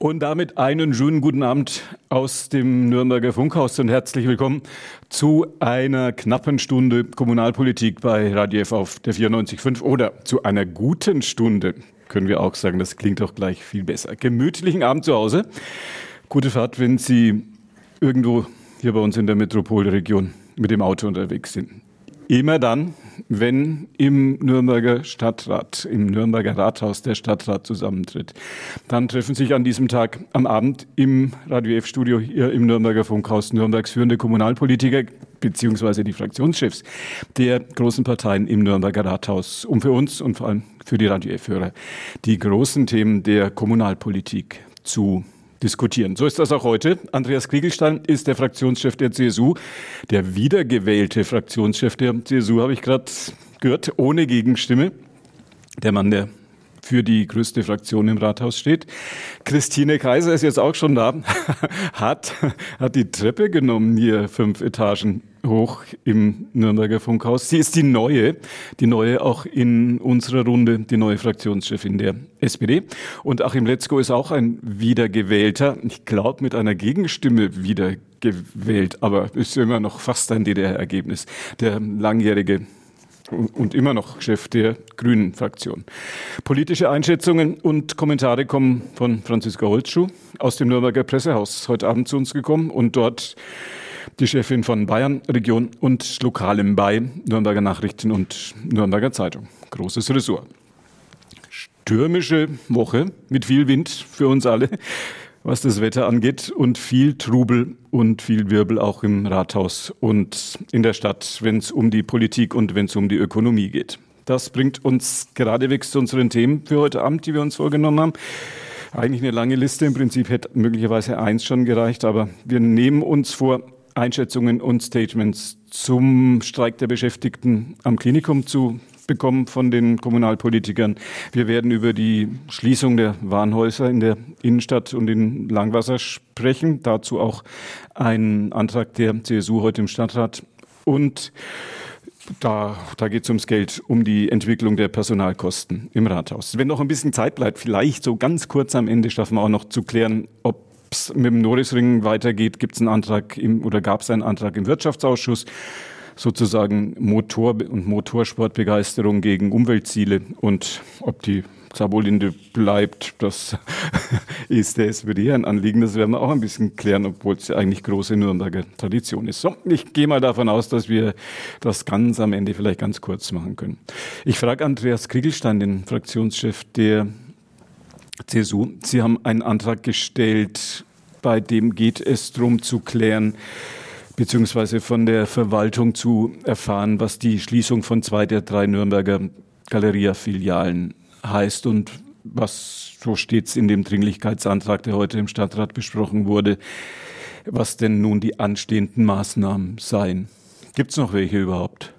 Und damit einen schönen guten Abend aus dem Nürnberger Funkhaus und herzlich willkommen zu einer knappen Stunde Kommunalpolitik bei Radio F auf der 94.5 oder zu einer guten Stunde, können wir auch sagen. Das klingt doch gleich viel besser. Gemütlichen Abend zu Hause. Gute Fahrt, wenn Sie irgendwo hier bei uns in der Metropolregion mit dem Auto unterwegs sind. Immer dann, wenn im Nürnberger Stadtrat, im Nürnberger Rathaus der Stadtrat zusammentritt. Dann treffen sich an diesem Tag am Abend im Radio F-Studio hier im Nürnberger Funkhaus Nürnbergs führende Kommunalpolitiker beziehungsweise die Fraktionschefs der großen Parteien im Nürnberger Rathaus, um für uns und vor allem für die Radio F-Hörer die großen Themen der Kommunalpolitik zu diskutieren. So ist das auch heute. Andreas Kriegelstein ist der Fraktionschef der CSU, der wiedergewählte Fraktionschef der CSU, habe ich gerade gehört, ohne Gegenstimme. Der Mann, der für die größte Fraktion im Rathaus steht. Christine Kaiser ist jetzt auch schon da, hat, hat die Treppe genommen hier fünf Etagen hoch im Nürnberger Funkhaus. Sie ist die neue, die neue auch in unserer Runde, die neue Fraktionschefin der SPD. Und Achim Letzko ist auch ein wiedergewählter, ich glaube mit einer Gegenstimme wiedergewählt, aber ist immer noch fast ein DDR-Ergebnis. Der langjährige und immer noch Chef der Grünen Fraktion. Politische Einschätzungen und Kommentare kommen von Franziska Holzschuh aus dem Nürnberger Pressehaus heute Abend zu uns gekommen und dort die Chefin von Bayern Region und Lokalem bei Nürnberger Nachrichten und Nürnberger Zeitung. Großes Ressort. Stürmische Woche mit viel Wind für uns alle was das Wetter angeht und viel Trubel und viel Wirbel auch im Rathaus und in der Stadt, wenn es um die Politik und wenn es um die Ökonomie geht. Das bringt uns geradewegs zu unseren Themen für heute Abend, die wir uns vorgenommen haben. Eigentlich eine lange Liste. Im Prinzip hätte möglicherweise eins schon gereicht, aber wir nehmen uns vor, Einschätzungen und Statements zum Streik der Beschäftigten am Klinikum zu bekommen von den Kommunalpolitikern. Wir werden über die Schließung der Warenhäuser in der Innenstadt und in Langwasser sprechen. Dazu auch ein Antrag der CSU heute im Stadtrat. Und da, da geht es ums Geld, um die Entwicklung der Personalkosten im Rathaus. Wenn noch ein bisschen Zeit bleibt, vielleicht so ganz kurz am Ende schaffen wir auch noch zu klären, ob es mit dem Norrisring weitergeht. Gibt es einen Antrag im, oder gab es einen Antrag im Wirtschaftsausschuss? Sozusagen Motor- und Motorsportbegeisterung gegen Umweltziele und ob die Zabolinde bleibt, das ist der SPD ein Anliegen. Das werden wir auch ein bisschen klären, obwohl es ja eigentlich große Nürnberger Tradition ist. So, ich gehe mal davon aus, dass wir das ganz am Ende vielleicht ganz kurz machen können. Ich frage Andreas Kriegelstein, den Fraktionschef der CSU. Sie haben einen Antrag gestellt, bei dem geht es darum zu klären, beziehungsweise von der Verwaltung zu erfahren, was die Schließung von zwei der drei Nürnberger Galeria-Filialen heißt und was, so steht es in dem Dringlichkeitsantrag, der heute im Stadtrat besprochen wurde, was denn nun die anstehenden Maßnahmen seien. Gibt es noch welche überhaupt?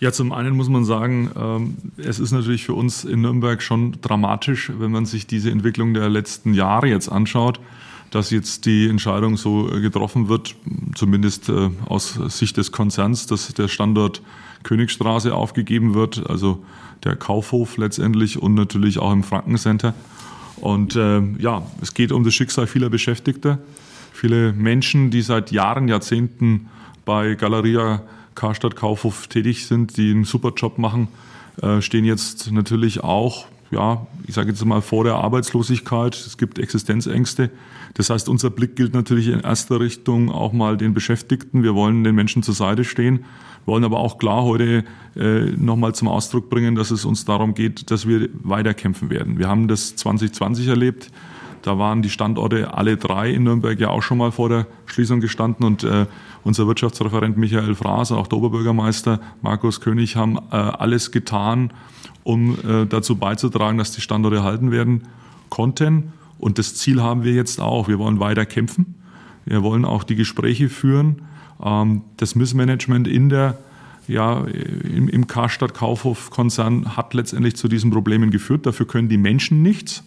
Ja, zum einen muss man sagen, ähm, es ist natürlich für uns in Nürnberg schon dramatisch, wenn man sich diese Entwicklung der letzten Jahre jetzt anschaut dass jetzt die Entscheidung so äh, getroffen wird, zumindest äh, aus Sicht des Konzerns, dass der Standort Königstraße aufgegeben wird, also der Kaufhof letztendlich und natürlich auch im Frankencenter. Und äh, ja, es geht um das Schicksal vieler Beschäftigter, viele Menschen, die seit Jahren, Jahrzehnten bei Galeria Karstadt Kaufhof tätig sind, die einen super Job machen, äh, stehen jetzt natürlich auch ja, ich sage jetzt mal vor der Arbeitslosigkeit. Es gibt Existenzängste. Das heißt, unser Blick gilt natürlich in erster Richtung auch mal den Beschäftigten. Wir wollen den Menschen zur Seite stehen, wollen aber auch klar heute äh, nochmal zum Ausdruck bringen, dass es uns darum geht, dass wir weiterkämpfen werden. Wir haben das 2020 erlebt. Da waren die Standorte alle drei in Nürnberg ja auch schon mal vor der Schließung gestanden und äh, unser Wirtschaftsreferent Michael Fraß und auch der Oberbürgermeister Markus König haben äh, alles getan, um äh, dazu beizutragen, dass die Standorte erhalten werden konnten. Und das Ziel haben wir jetzt auch. Wir wollen weiter kämpfen. Wir wollen auch die Gespräche führen. Ähm, das Missmanagement in der ja, im, im Karstadt Kaufhof Konzern hat letztendlich zu diesen Problemen geführt. Dafür können die Menschen nichts,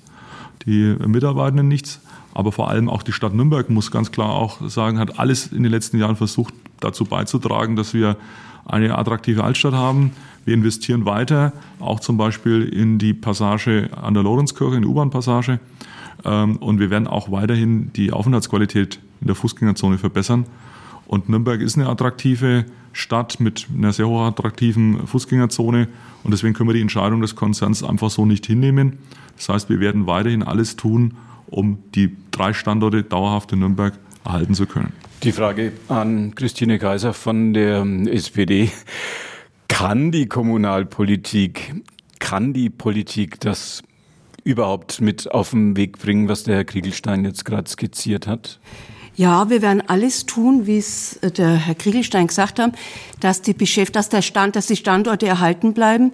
die Mitarbeitenden nichts, aber vor allem auch die Stadt Nürnberg muss ganz klar auch sagen, hat alles in den letzten Jahren versucht, dazu beizutragen, dass wir eine attraktive Altstadt haben. Wir investieren weiter, auch zum Beispiel in die Passage an der Lorenzkirche, in die U-Bahn-Passage. Ähm, und wir werden auch weiterhin die Aufenthaltsqualität in der Fußgängerzone verbessern. Und Nürnberg ist eine attraktive Stadt mit einer sehr hoch attraktiven Fußgängerzone. Und deswegen können wir die Entscheidung des Konzerns einfach so nicht hinnehmen. Das heißt, wir werden weiterhin alles tun, um die drei Standorte dauerhaft in Nürnberg erhalten zu können. Die Frage an Christine Kaiser von der SPD. Kann die Kommunalpolitik, kann die Politik das überhaupt mit auf den Weg bringen, was der Herr Kriegelstein jetzt gerade skizziert hat? Ja, wir werden alles tun, wie es äh, der Herr Kriegelstein gesagt hat, dass die Beschäft dass der Stand, dass die Standorte erhalten bleiben.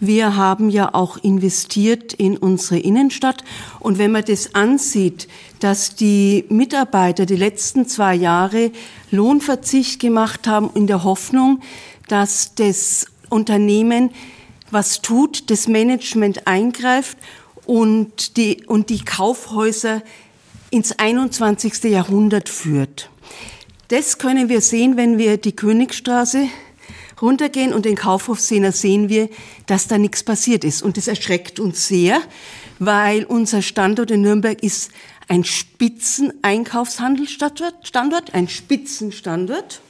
Wir haben ja auch investiert in unsere Innenstadt. Und wenn man das ansieht, dass die Mitarbeiter die letzten zwei Jahre Lohnverzicht gemacht haben in der Hoffnung, dass das Unternehmen was tut, das Management eingreift und die, und die Kaufhäuser ins 21. Jahrhundert führt. Das können wir sehen, wenn wir die Königstraße runtergehen und den Kaufhof sehen, da sehen wir, dass da nichts passiert ist. Und das erschreckt uns sehr, weil unser Standort in Nürnberg ist ein Spitzen-Einkaufshandelsstandort, ein Spitzenstandort.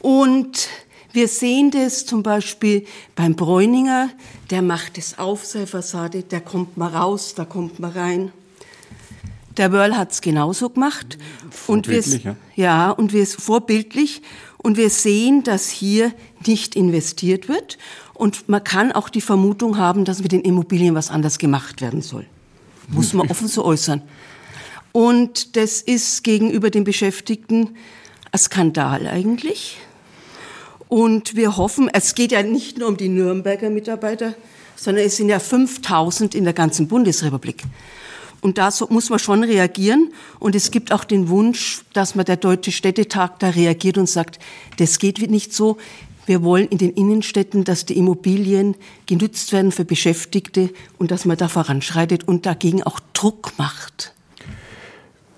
Und wir sehen das zum Beispiel beim Bräuninger, der macht es auf, seine Fassade, der kommt mal raus, da kommt mal rein. Der Wörl hat es genauso gemacht. Und wir, ja. ja, und wir vorbildlich. Und wir sehen, dass hier nicht investiert wird. Und man kann auch die Vermutung haben, dass mit den Immobilien was anders gemacht werden soll. Muss man offen so äußern. Und das ist gegenüber den Beschäftigten ein Skandal eigentlich. Und wir hoffen, es geht ja nicht nur um die Nürnberger Mitarbeiter, sondern es sind ja 5000 in der ganzen Bundesrepublik. Und da muss man schon reagieren. Und es gibt auch den Wunsch, dass man der Deutsche Städtetag da reagiert und sagt, das geht nicht so. Wir wollen in den Innenstädten, dass die Immobilien genützt werden für Beschäftigte und dass man da voranschreitet und dagegen auch Druck macht.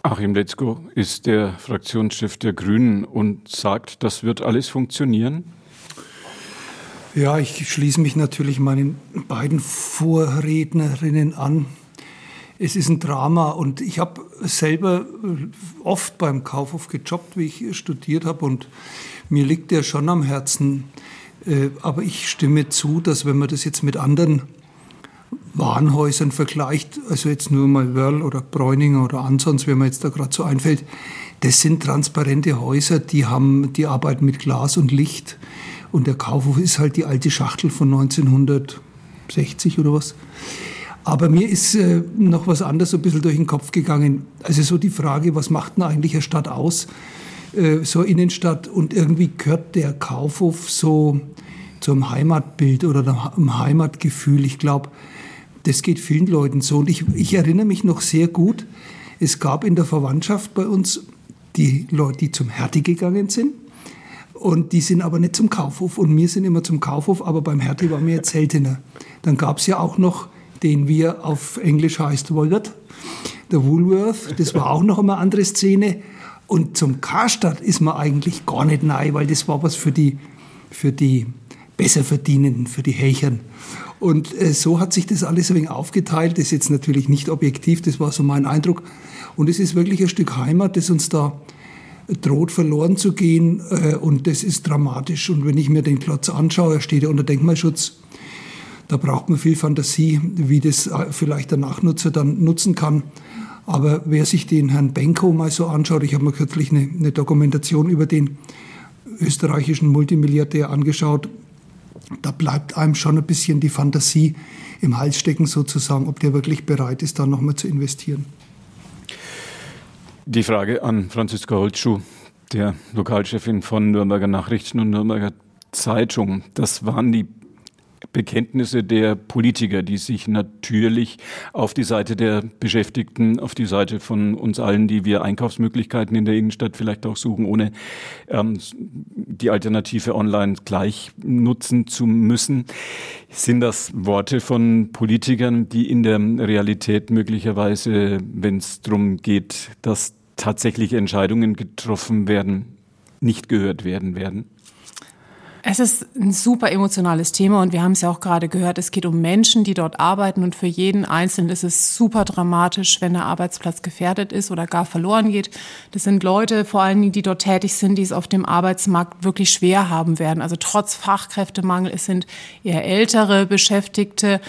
Achim Letzko ist der Fraktionschef der Grünen und sagt, das wird alles funktionieren. Ja, ich schließe mich natürlich meinen beiden Vorrednerinnen an es ist ein Drama und ich habe selber oft beim Kaufhof gejobbt, wie ich studiert habe und mir liegt der schon am Herzen. Äh, aber ich stimme zu, dass wenn man das jetzt mit anderen Warenhäusern vergleicht, also jetzt nur mal Wörl oder Bräuninger oder ansonsten, wenn mir jetzt da gerade so einfällt, das sind transparente Häuser, die haben, die arbeiten mit Glas und Licht und der Kaufhof ist halt die alte Schachtel von 1960 oder was. Aber mir ist äh, noch was anderes so ein bisschen durch den Kopf gegangen. Also so die Frage, was macht denn eigentlich eine Stadt aus? Äh, so Innenstadt und irgendwie gehört der Kaufhof so zum Heimatbild oder dem Heimatgefühl. Ich glaube, das geht vielen Leuten so. Und ich, ich erinnere mich noch sehr gut, es gab in der Verwandtschaft bei uns die Leute, die zum Härte gegangen sind. Und die sind aber nicht zum Kaufhof. Und wir sind immer zum Kaufhof, aber beim Härte waren wir jetzt seltener. Dann gab es ja auch noch den wir auf Englisch heißt Woolworth, der Woolworth. Das war auch noch eine andere Szene. Und zum Karstadt ist man eigentlich gar nicht nahe, weil das war was für die, für die Besserverdienenden, für die Hechern. Und äh, so hat sich das alles ein wenig aufgeteilt. Das ist jetzt natürlich nicht objektiv, das war so mein Eindruck. Und es ist wirklich ein Stück Heimat, das uns da droht verloren zu gehen. Äh, und das ist dramatisch. Und wenn ich mir den Klotz anschaue, er steht ja unter Denkmalschutz, da braucht man viel Fantasie, wie das äh, vielleicht der Nachnutzer dann nutzen kann. Aber wer sich den Herrn Benko mal so anschaut, ich habe mir kürzlich eine, eine Dokumentation über den österreichischen Multimilliardär angeschaut, da bleibt einem schon ein bisschen die Fantasie im Hals stecken, sozusagen, ob der wirklich bereit ist, da nochmal zu investieren. Die Frage an Franziska Holtschuh, der Lokalchefin von Nürnberger Nachrichten und Nürnberger Zeitung. Das waren die Bekenntnisse der Politiker, die sich natürlich auf die Seite der Beschäftigten, auf die Seite von uns allen, die wir Einkaufsmöglichkeiten in der Innenstadt vielleicht auch suchen, ohne ähm, die Alternative online gleich nutzen zu müssen. Sind das Worte von Politikern, die in der Realität möglicherweise, wenn es darum geht, dass tatsächlich Entscheidungen getroffen werden, nicht gehört werden werden? Es ist ein super emotionales Thema und wir haben es ja auch gerade gehört. Es geht um Menschen, die dort arbeiten und für jeden Einzelnen ist es super dramatisch, wenn der Arbeitsplatz gefährdet ist oder gar verloren geht. Das sind Leute, vor allen Dingen, die dort tätig sind, die es auf dem Arbeitsmarkt wirklich schwer haben werden. Also trotz Fachkräftemangel, es sind eher ältere Beschäftigte,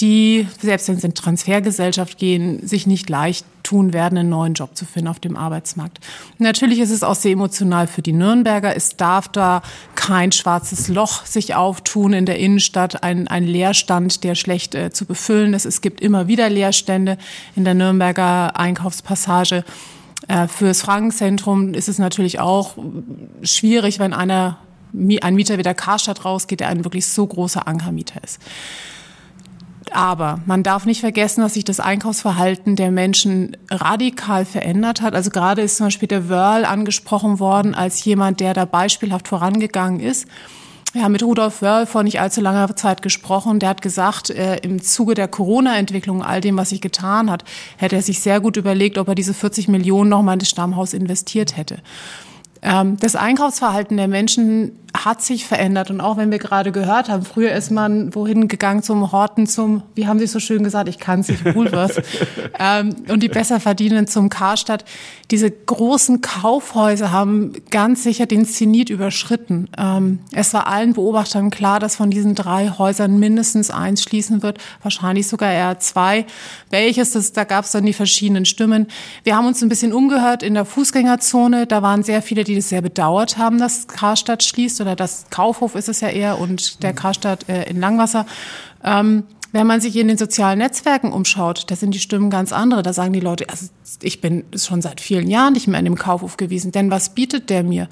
die, selbst wenn sie in Transfergesellschaft gehen, sich nicht leicht tun werden, einen neuen Job zu finden auf dem Arbeitsmarkt. Natürlich ist es auch sehr emotional für die Nürnberger. Es darf da kein schwarzes Loch sich auftun in der Innenstadt, ein, ein Leerstand, der schlecht äh, zu befüllen ist. Es gibt immer wieder Leerstände in der Nürnberger Einkaufspassage. Äh, fürs Frankenzentrum ist es natürlich auch schwierig, wenn einer, ein Mieter wie der Karstadt rausgeht, der ein wirklich so großer Ankermieter ist. Aber man darf nicht vergessen, dass sich das Einkaufsverhalten der Menschen radikal verändert hat. Also gerade ist zum Beispiel der Wörl angesprochen worden als jemand, der da beispielhaft vorangegangen ist. Wir haben mit Rudolf Wörl vor nicht allzu langer Zeit gesprochen. Der hat gesagt, äh, im Zuge der Corona-Entwicklung, all dem, was sich getan hat, hätte er sich sehr gut überlegt, ob er diese 40 Millionen nochmal in das Stammhaus investiert hätte. Ähm, das Einkaufsverhalten der Menschen hat sich verändert. Und auch wenn wir gerade gehört haben, früher ist man wohin gegangen zum Horten, zum, wie haben Sie so schön gesagt, ich kann es nicht, Woolworth, ähm, und die besser verdienen zum Karstadt. Diese großen Kaufhäuser haben ganz sicher den Zenit überschritten. Ähm, es war allen Beobachtern klar, dass von diesen drei Häusern mindestens eins schließen wird, wahrscheinlich sogar eher zwei. Welches, das, da gab es dann die verschiedenen Stimmen. Wir haben uns ein bisschen umgehört in der Fußgängerzone. Da waren sehr viele, die das sehr bedauert haben, dass Karstadt schließt oder das Kaufhof ist es ja eher und der Karstadt äh, in Langwasser. Ähm, wenn man sich in den sozialen Netzwerken umschaut, da sind die Stimmen ganz andere. Da sagen die Leute, also ich bin schon seit vielen Jahren nicht mehr in dem Kaufhof gewesen, denn was bietet der mir?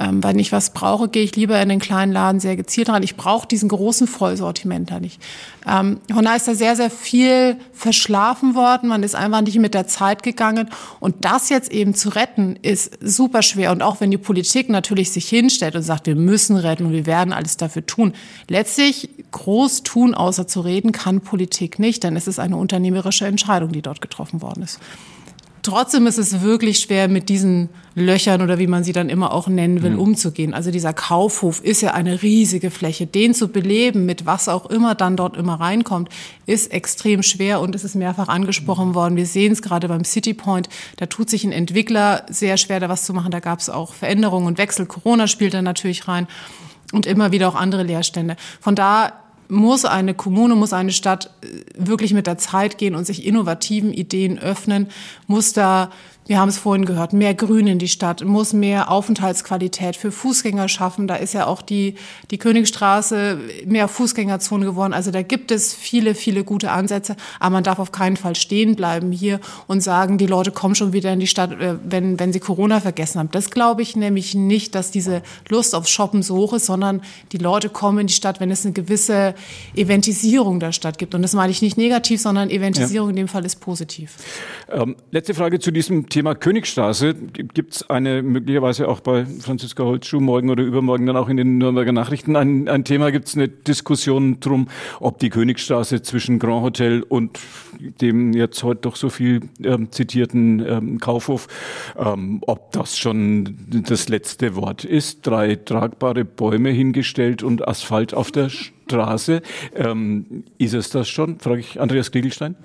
Ähm, wenn ich was brauche, gehe ich lieber in den kleinen Laden sehr gezielt rein. Ich brauche diesen großen Vollsortiment da nicht. Ähm, von daher ist da sehr, sehr viel verschlafen worden. Man ist einfach nicht mit der Zeit gegangen. Und das jetzt eben zu retten, ist super schwer. Und auch wenn die Politik natürlich sich hinstellt und sagt, wir müssen retten und wir werden alles dafür tun. Letztlich groß tun, außer zu reden, kann Politik nicht, denn es ist eine unternehmerische Entscheidung, die dort getroffen worden ist. Trotzdem ist es wirklich schwer, mit diesen Löchern oder wie man sie dann immer auch nennen will, mhm. umzugehen. Also dieser Kaufhof ist ja eine riesige Fläche. Den zu beleben, mit was auch immer dann dort immer reinkommt, ist extrem schwer und es ist mehrfach angesprochen worden. Wir sehen es gerade beim City Point. Da tut sich ein Entwickler sehr schwer, da was zu machen. Da gab es auch Veränderungen und Wechsel. Corona spielt da natürlich rein und immer wieder auch andere Leerstände. Von da muss eine Kommune, muss eine Stadt äh, wirklich mit der Zeit gehen und sich innovativen Ideen öffnen, muss da wir haben es vorhin gehört, mehr Grün in die Stadt, muss mehr Aufenthaltsqualität für Fußgänger schaffen. Da ist ja auch die, die Königstraße mehr Fußgängerzone geworden. Also da gibt es viele, viele gute Ansätze. Aber man darf auf keinen Fall stehen bleiben hier und sagen, die Leute kommen schon wieder in die Stadt, äh, wenn, wenn sie Corona vergessen haben. Das glaube ich nämlich nicht, dass diese Lust aufs Shoppen so hoch ist, sondern die Leute kommen in die Stadt, wenn es eine gewisse Eventisierung der Stadt gibt. Und das meine ich nicht negativ, sondern Eventisierung ja. in dem Fall ist positiv. Ähm, letzte Frage zu diesem Thema. Königstraße gibt es eine möglicherweise auch bei Franziska Holzschuh morgen oder übermorgen dann auch in den Nürnberger Nachrichten ein, ein Thema. Gibt es eine Diskussion drum, ob die Königstraße zwischen Grand Hotel und dem jetzt heute doch so viel ähm, zitierten ähm, Kaufhof, ähm, ob das schon das letzte Wort ist. Drei tragbare Bäume hingestellt und Asphalt auf der Straße. Ähm, ist es das schon? Frage ich Andreas Kriegelstein.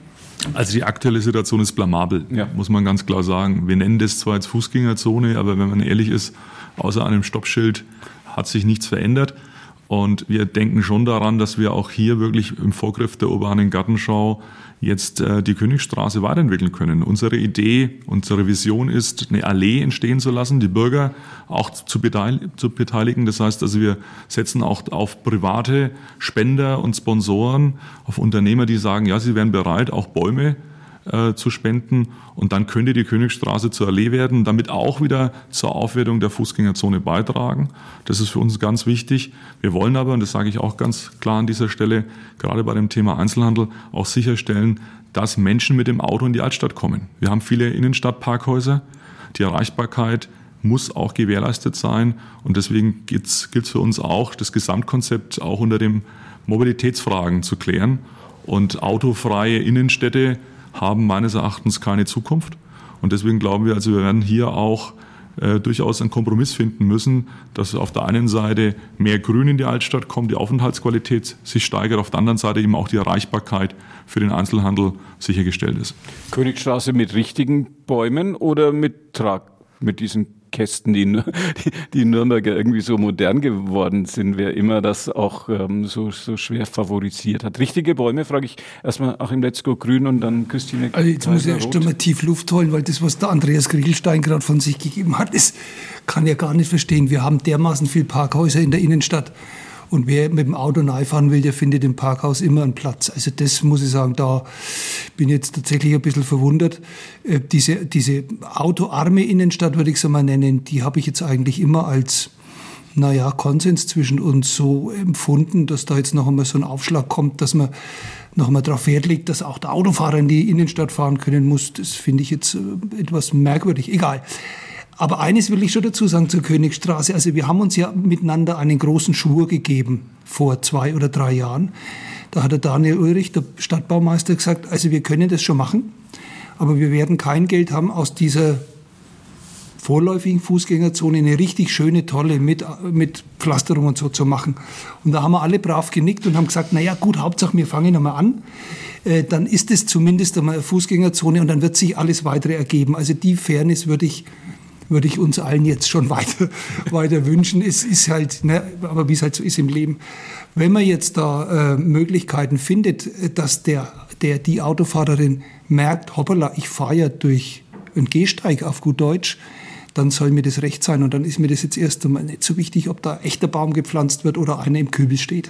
Also die aktuelle Situation ist blamabel, ja. muss man ganz klar sagen. Wir nennen das zwar jetzt Fußgängerzone, aber wenn man ehrlich ist, außer einem Stoppschild hat sich nichts verändert. Und wir denken schon daran, dass wir auch hier wirklich im Vorgriff der urbanen Gartenschau jetzt äh, die Königstraße weiterentwickeln können. Unsere Idee, unsere Vision ist, eine Allee entstehen zu lassen, die Bürger auch zu, zu beteiligen. Das heißt also, wir setzen auch auf private Spender und Sponsoren, auf Unternehmer, die sagen, ja, sie wären bereit, auch Bäume äh, zu spenden. Und dann könnte die Königstraße zur Allee werden, damit auch wieder zur Aufwertung der Fußgängerzone beitragen. Das ist für uns ganz wichtig. Wir wollen aber, und das sage ich auch ganz klar an dieser Stelle, gerade bei dem Thema Einzelhandel auch sicherstellen, dass Menschen mit dem Auto in die Altstadt kommen. Wir haben viele Innenstadtparkhäuser. Die Erreichbarkeit muss auch gewährleistet sein. Und deswegen gilt es für uns auch, das Gesamtkonzept auch unter den Mobilitätsfragen zu klären. Und autofreie Innenstädte haben meines Erachtens keine Zukunft. Und deswegen glauben wir, also wir werden hier auch äh, durchaus einen Kompromiss finden müssen, dass auf der einen Seite mehr Grün in die Altstadt kommt, die Aufenthaltsqualität sich steigert, auf der anderen Seite eben auch die Erreichbarkeit für den Einzelhandel sichergestellt ist. Königstraße mit richtigen Bäumen oder mit Trag, mit diesen Kästen, die, die, die Nürnberger irgendwie so modern geworden sind, wer immer das auch ähm, so, so schwer favorisiert hat. Richtige Bäume, frage ich erstmal Achim Letzko Grün und dann Christine Also jetzt muss ich erst einmal tief Luft holen, weil das, was der Andreas Griegelstein gerade von sich gegeben hat, das kann ja gar nicht verstehen. Wir haben dermaßen viel Parkhäuser in der Innenstadt. Und wer mit dem Auto fahren will, der findet im Parkhaus immer einen Platz. Also das muss ich sagen, da bin ich jetzt tatsächlich ein bisschen verwundert. Äh, diese, diese autoarme Innenstadt, würde ich es mal nennen, die habe ich jetzt eigentlich immer als naja, Konsens zwischen uns so empfunden, dass da jetzt noch einmal so ein Aufschlag kommt, dass man noch einmal darauf Wert legt, dass auch der Autofahrer in die Innenstadt fahren können muss. Das finde ich jetzt äh, etwas merkwürdig. Egal. Aber eines will ich schon dazu sagen zur Königstraße. Also wir haben uns ja miteinander einen großen Schwur gegeben vor zwei oder drei Jahren. Da hat der Daniel Ulrich, der Stadtbaumeister, gesagt, also wir können das schon machen, aber wir werden kein Geld haben aus dieser vorläufigen Fußgängerzone eine richtig schöne, tolle mit, mit Pflasterung und so zu machen. Und da haben wir alle brav genickt und haben gesagt, naja gut, Hauptsache wir fangen einmal an. Äh, dann ist es zumindest einmal eine Fußgängerzone und dann wird sich alles weitere ergeben. Also die Fairness würde ich würde ich uns allen jetzt schon weiter, weiter wünschen. Es ist halt, ne, aber wie es halt so ist im Leben. Wenn man jetzt da äh, Möglichkeiten findet, dass der, der, die Autofahrerin merkt, hoppala, ich fahre ja durch einen Gehsteig auf gut Deutsch, dann soll mir das recht sein. Und dann ist mir das jetzt erst einmal nicht so wichtig, ob da echter Baum gepflanzt wird oder einer im Kübel steht.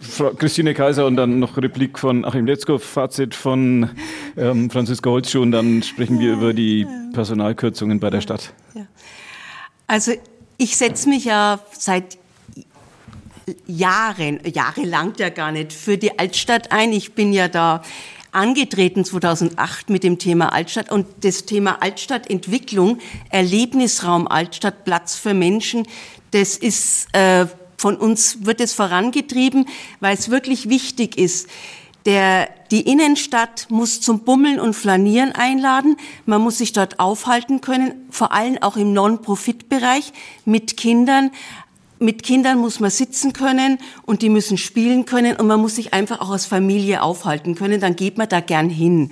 Frau Christine Kaiser und dann noch Replik von Achim Letzkow, Fazit von ähm, Franziska Holzschuh und dann sprechen wir über die Personalkürzungen bei der Stadt. Also ich setze mich ja seit Jahren, Jahre lang ja gar nicht, für die Altstadt ein. Ich bin ja da angetreten 2008 mit dem Thema Altstadt und das Thema Altstadtentwicklung, Erlebnisraum Altstadt, Platz für Menschen, das ist äh, von uns wird es vorangetrieben, weil es wirklich wichtig ist. Der, die Innenstadt muss zum Bummeln und Flanieren einladen. Man muss sich dort aufhalten können, vor allem auch im Non-Profit-Bereich mit Kindern. Mit Kindern muss man sitzen können und die müssen spielen können und man muss sich einfach auch als Familie aufhalten können. Dann geht man da gern hin.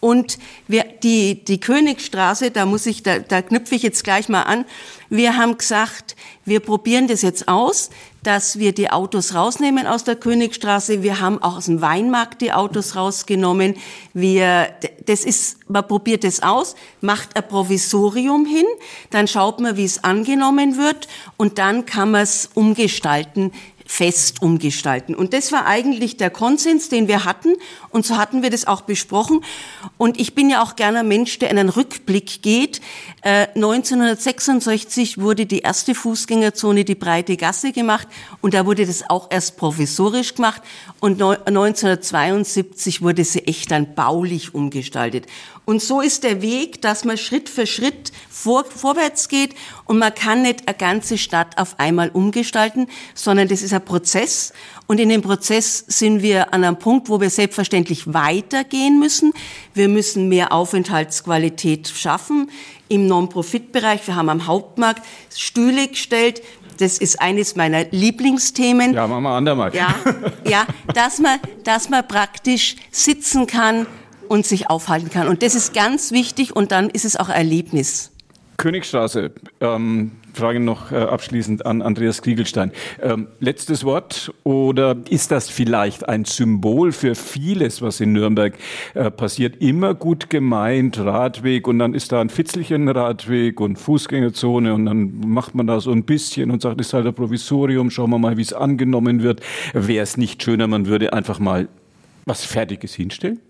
Und wir, die, die Königstraße, da muss ich, da, da knüpfe ich jetzt gleich mal an. Wir haben gesagt, wir probieren das jetzt aus, dass wir die Autos rausnehmen aus der Königstraße. Wir haben auch aus dem Weinmarkt die Autos rausgenommen. Wir, das ist, man probiert es aus, macht ein Provisorium hin, dann schaut man, wie es angenommen wird und dann kann man es umgestalten, fest umgestalten. Und das war eigentlich der Konsens, den wir hatten. Und so hatten wir das auch besprochen. Und ich bin ja auch gerne ein Mensch, der in einen Rückblick geht. Äh, 1966 wurde die erste Fußgängerzone, die breite Gasse gemacht. Und da wurde das auch erst provisorisch gemacht. Und 1972 wurde sie echt dann baulich umgestaltet. Und so ist der Weg, dass man Schritt für Schritt vor, vorwärts geht und man kann nicht eine ganze Stadt auf einmal umgestalten, sondern das ist ein Prozess. Und in dem Prozess sind wir an einem Punkt, wo wir selbstverständlich weitergehen müssen. Wir müssen mehr Aufenthaltsqualität schaffen im Non-Profit-Bereich. Wir haben am Hauptmarkt Stühle gestellt. Das ist eines meiner Lieblingsthemen. Ja, machen wir andermal. Ja, ja, dass man, dass man praktisch sitzen kann, und sich aufhalten kann. Und das ist ganz wichtig und dann ist es auch Erlebnis. Königstraße, ähm, Frage noch äh, abschließend an Andreas Kriegelstein. Ähm, letztes Wort oder ist das vielleicht ein Symbol für vieles, was in Nürnberg äh, passiert? Immer gut gemeint, Radweg und dann ist da ein Fitzelchen Radweg und Fußgängerzone und dann macht man da so ein bisschen und sagt, ist halt ein Provisorium, schauen wir mal, wie es angenommen wird. Wäre es nicht schöner, man würde einfach mal was Fertiges hinstellen?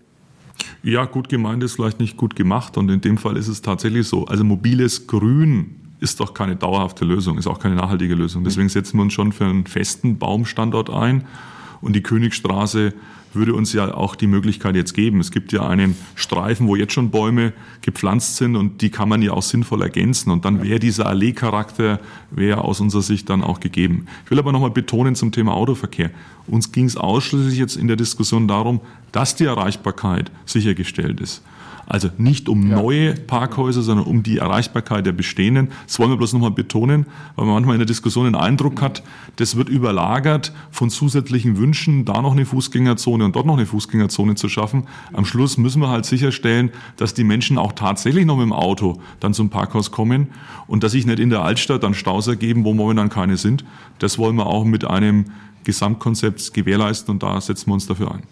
Ja, gut gemeint ist vielleicht nicht gut gemacht und in dem Fall ist es tatsächlich so. Also mobiles Grün ist doch keine dauerhafte Lösung, ist auch keine nachhaltige Lösung. Deswegen setzen wir uns schon für einen festen Baumstandort ein und die Königstraße würde uns ja auch die Möglichkeit jetzt geben. Es gibt ja einen Streifen, wo jetzt schon Bäume gepflanzt sind und die kann man ja auch sinnvoll ergänzen. Und dann wäre dieser Allee-Charakter wäre aus unserer Sicht dann auch gegeben. Ich will aber nochmal betonen zum Thema Autoverkehr. Uns ging es ausschließlich jetzt in der Diskussion darum, dass die Erreichbarkeit sichergestellt ist. Also nicht um ja. neue Parkhäuser, sondern um die Erreichbarkeit der bestehenden. Das wollen wir bloß nochmal betonen, weil man manchmal in der Diskussion den Eindruck hat, das wird überlagert von zusätzlichen Wünschen, da noch eine Fußgängerzone und dort noch eine Fußgängerzone zu schaffen. Am Schluss müssen wir halt sicherstellen, dass die Menschen auch tatsächlich noch mit dem Auto dann zum Parkhaus kommen und dass sich nicht in der Altstadt dann Staus ergeben, wo momentan keine sind. Das wollen wir auch mit einem Gesamtkonzept gewährleisten und da setzen wir uns dafür ein.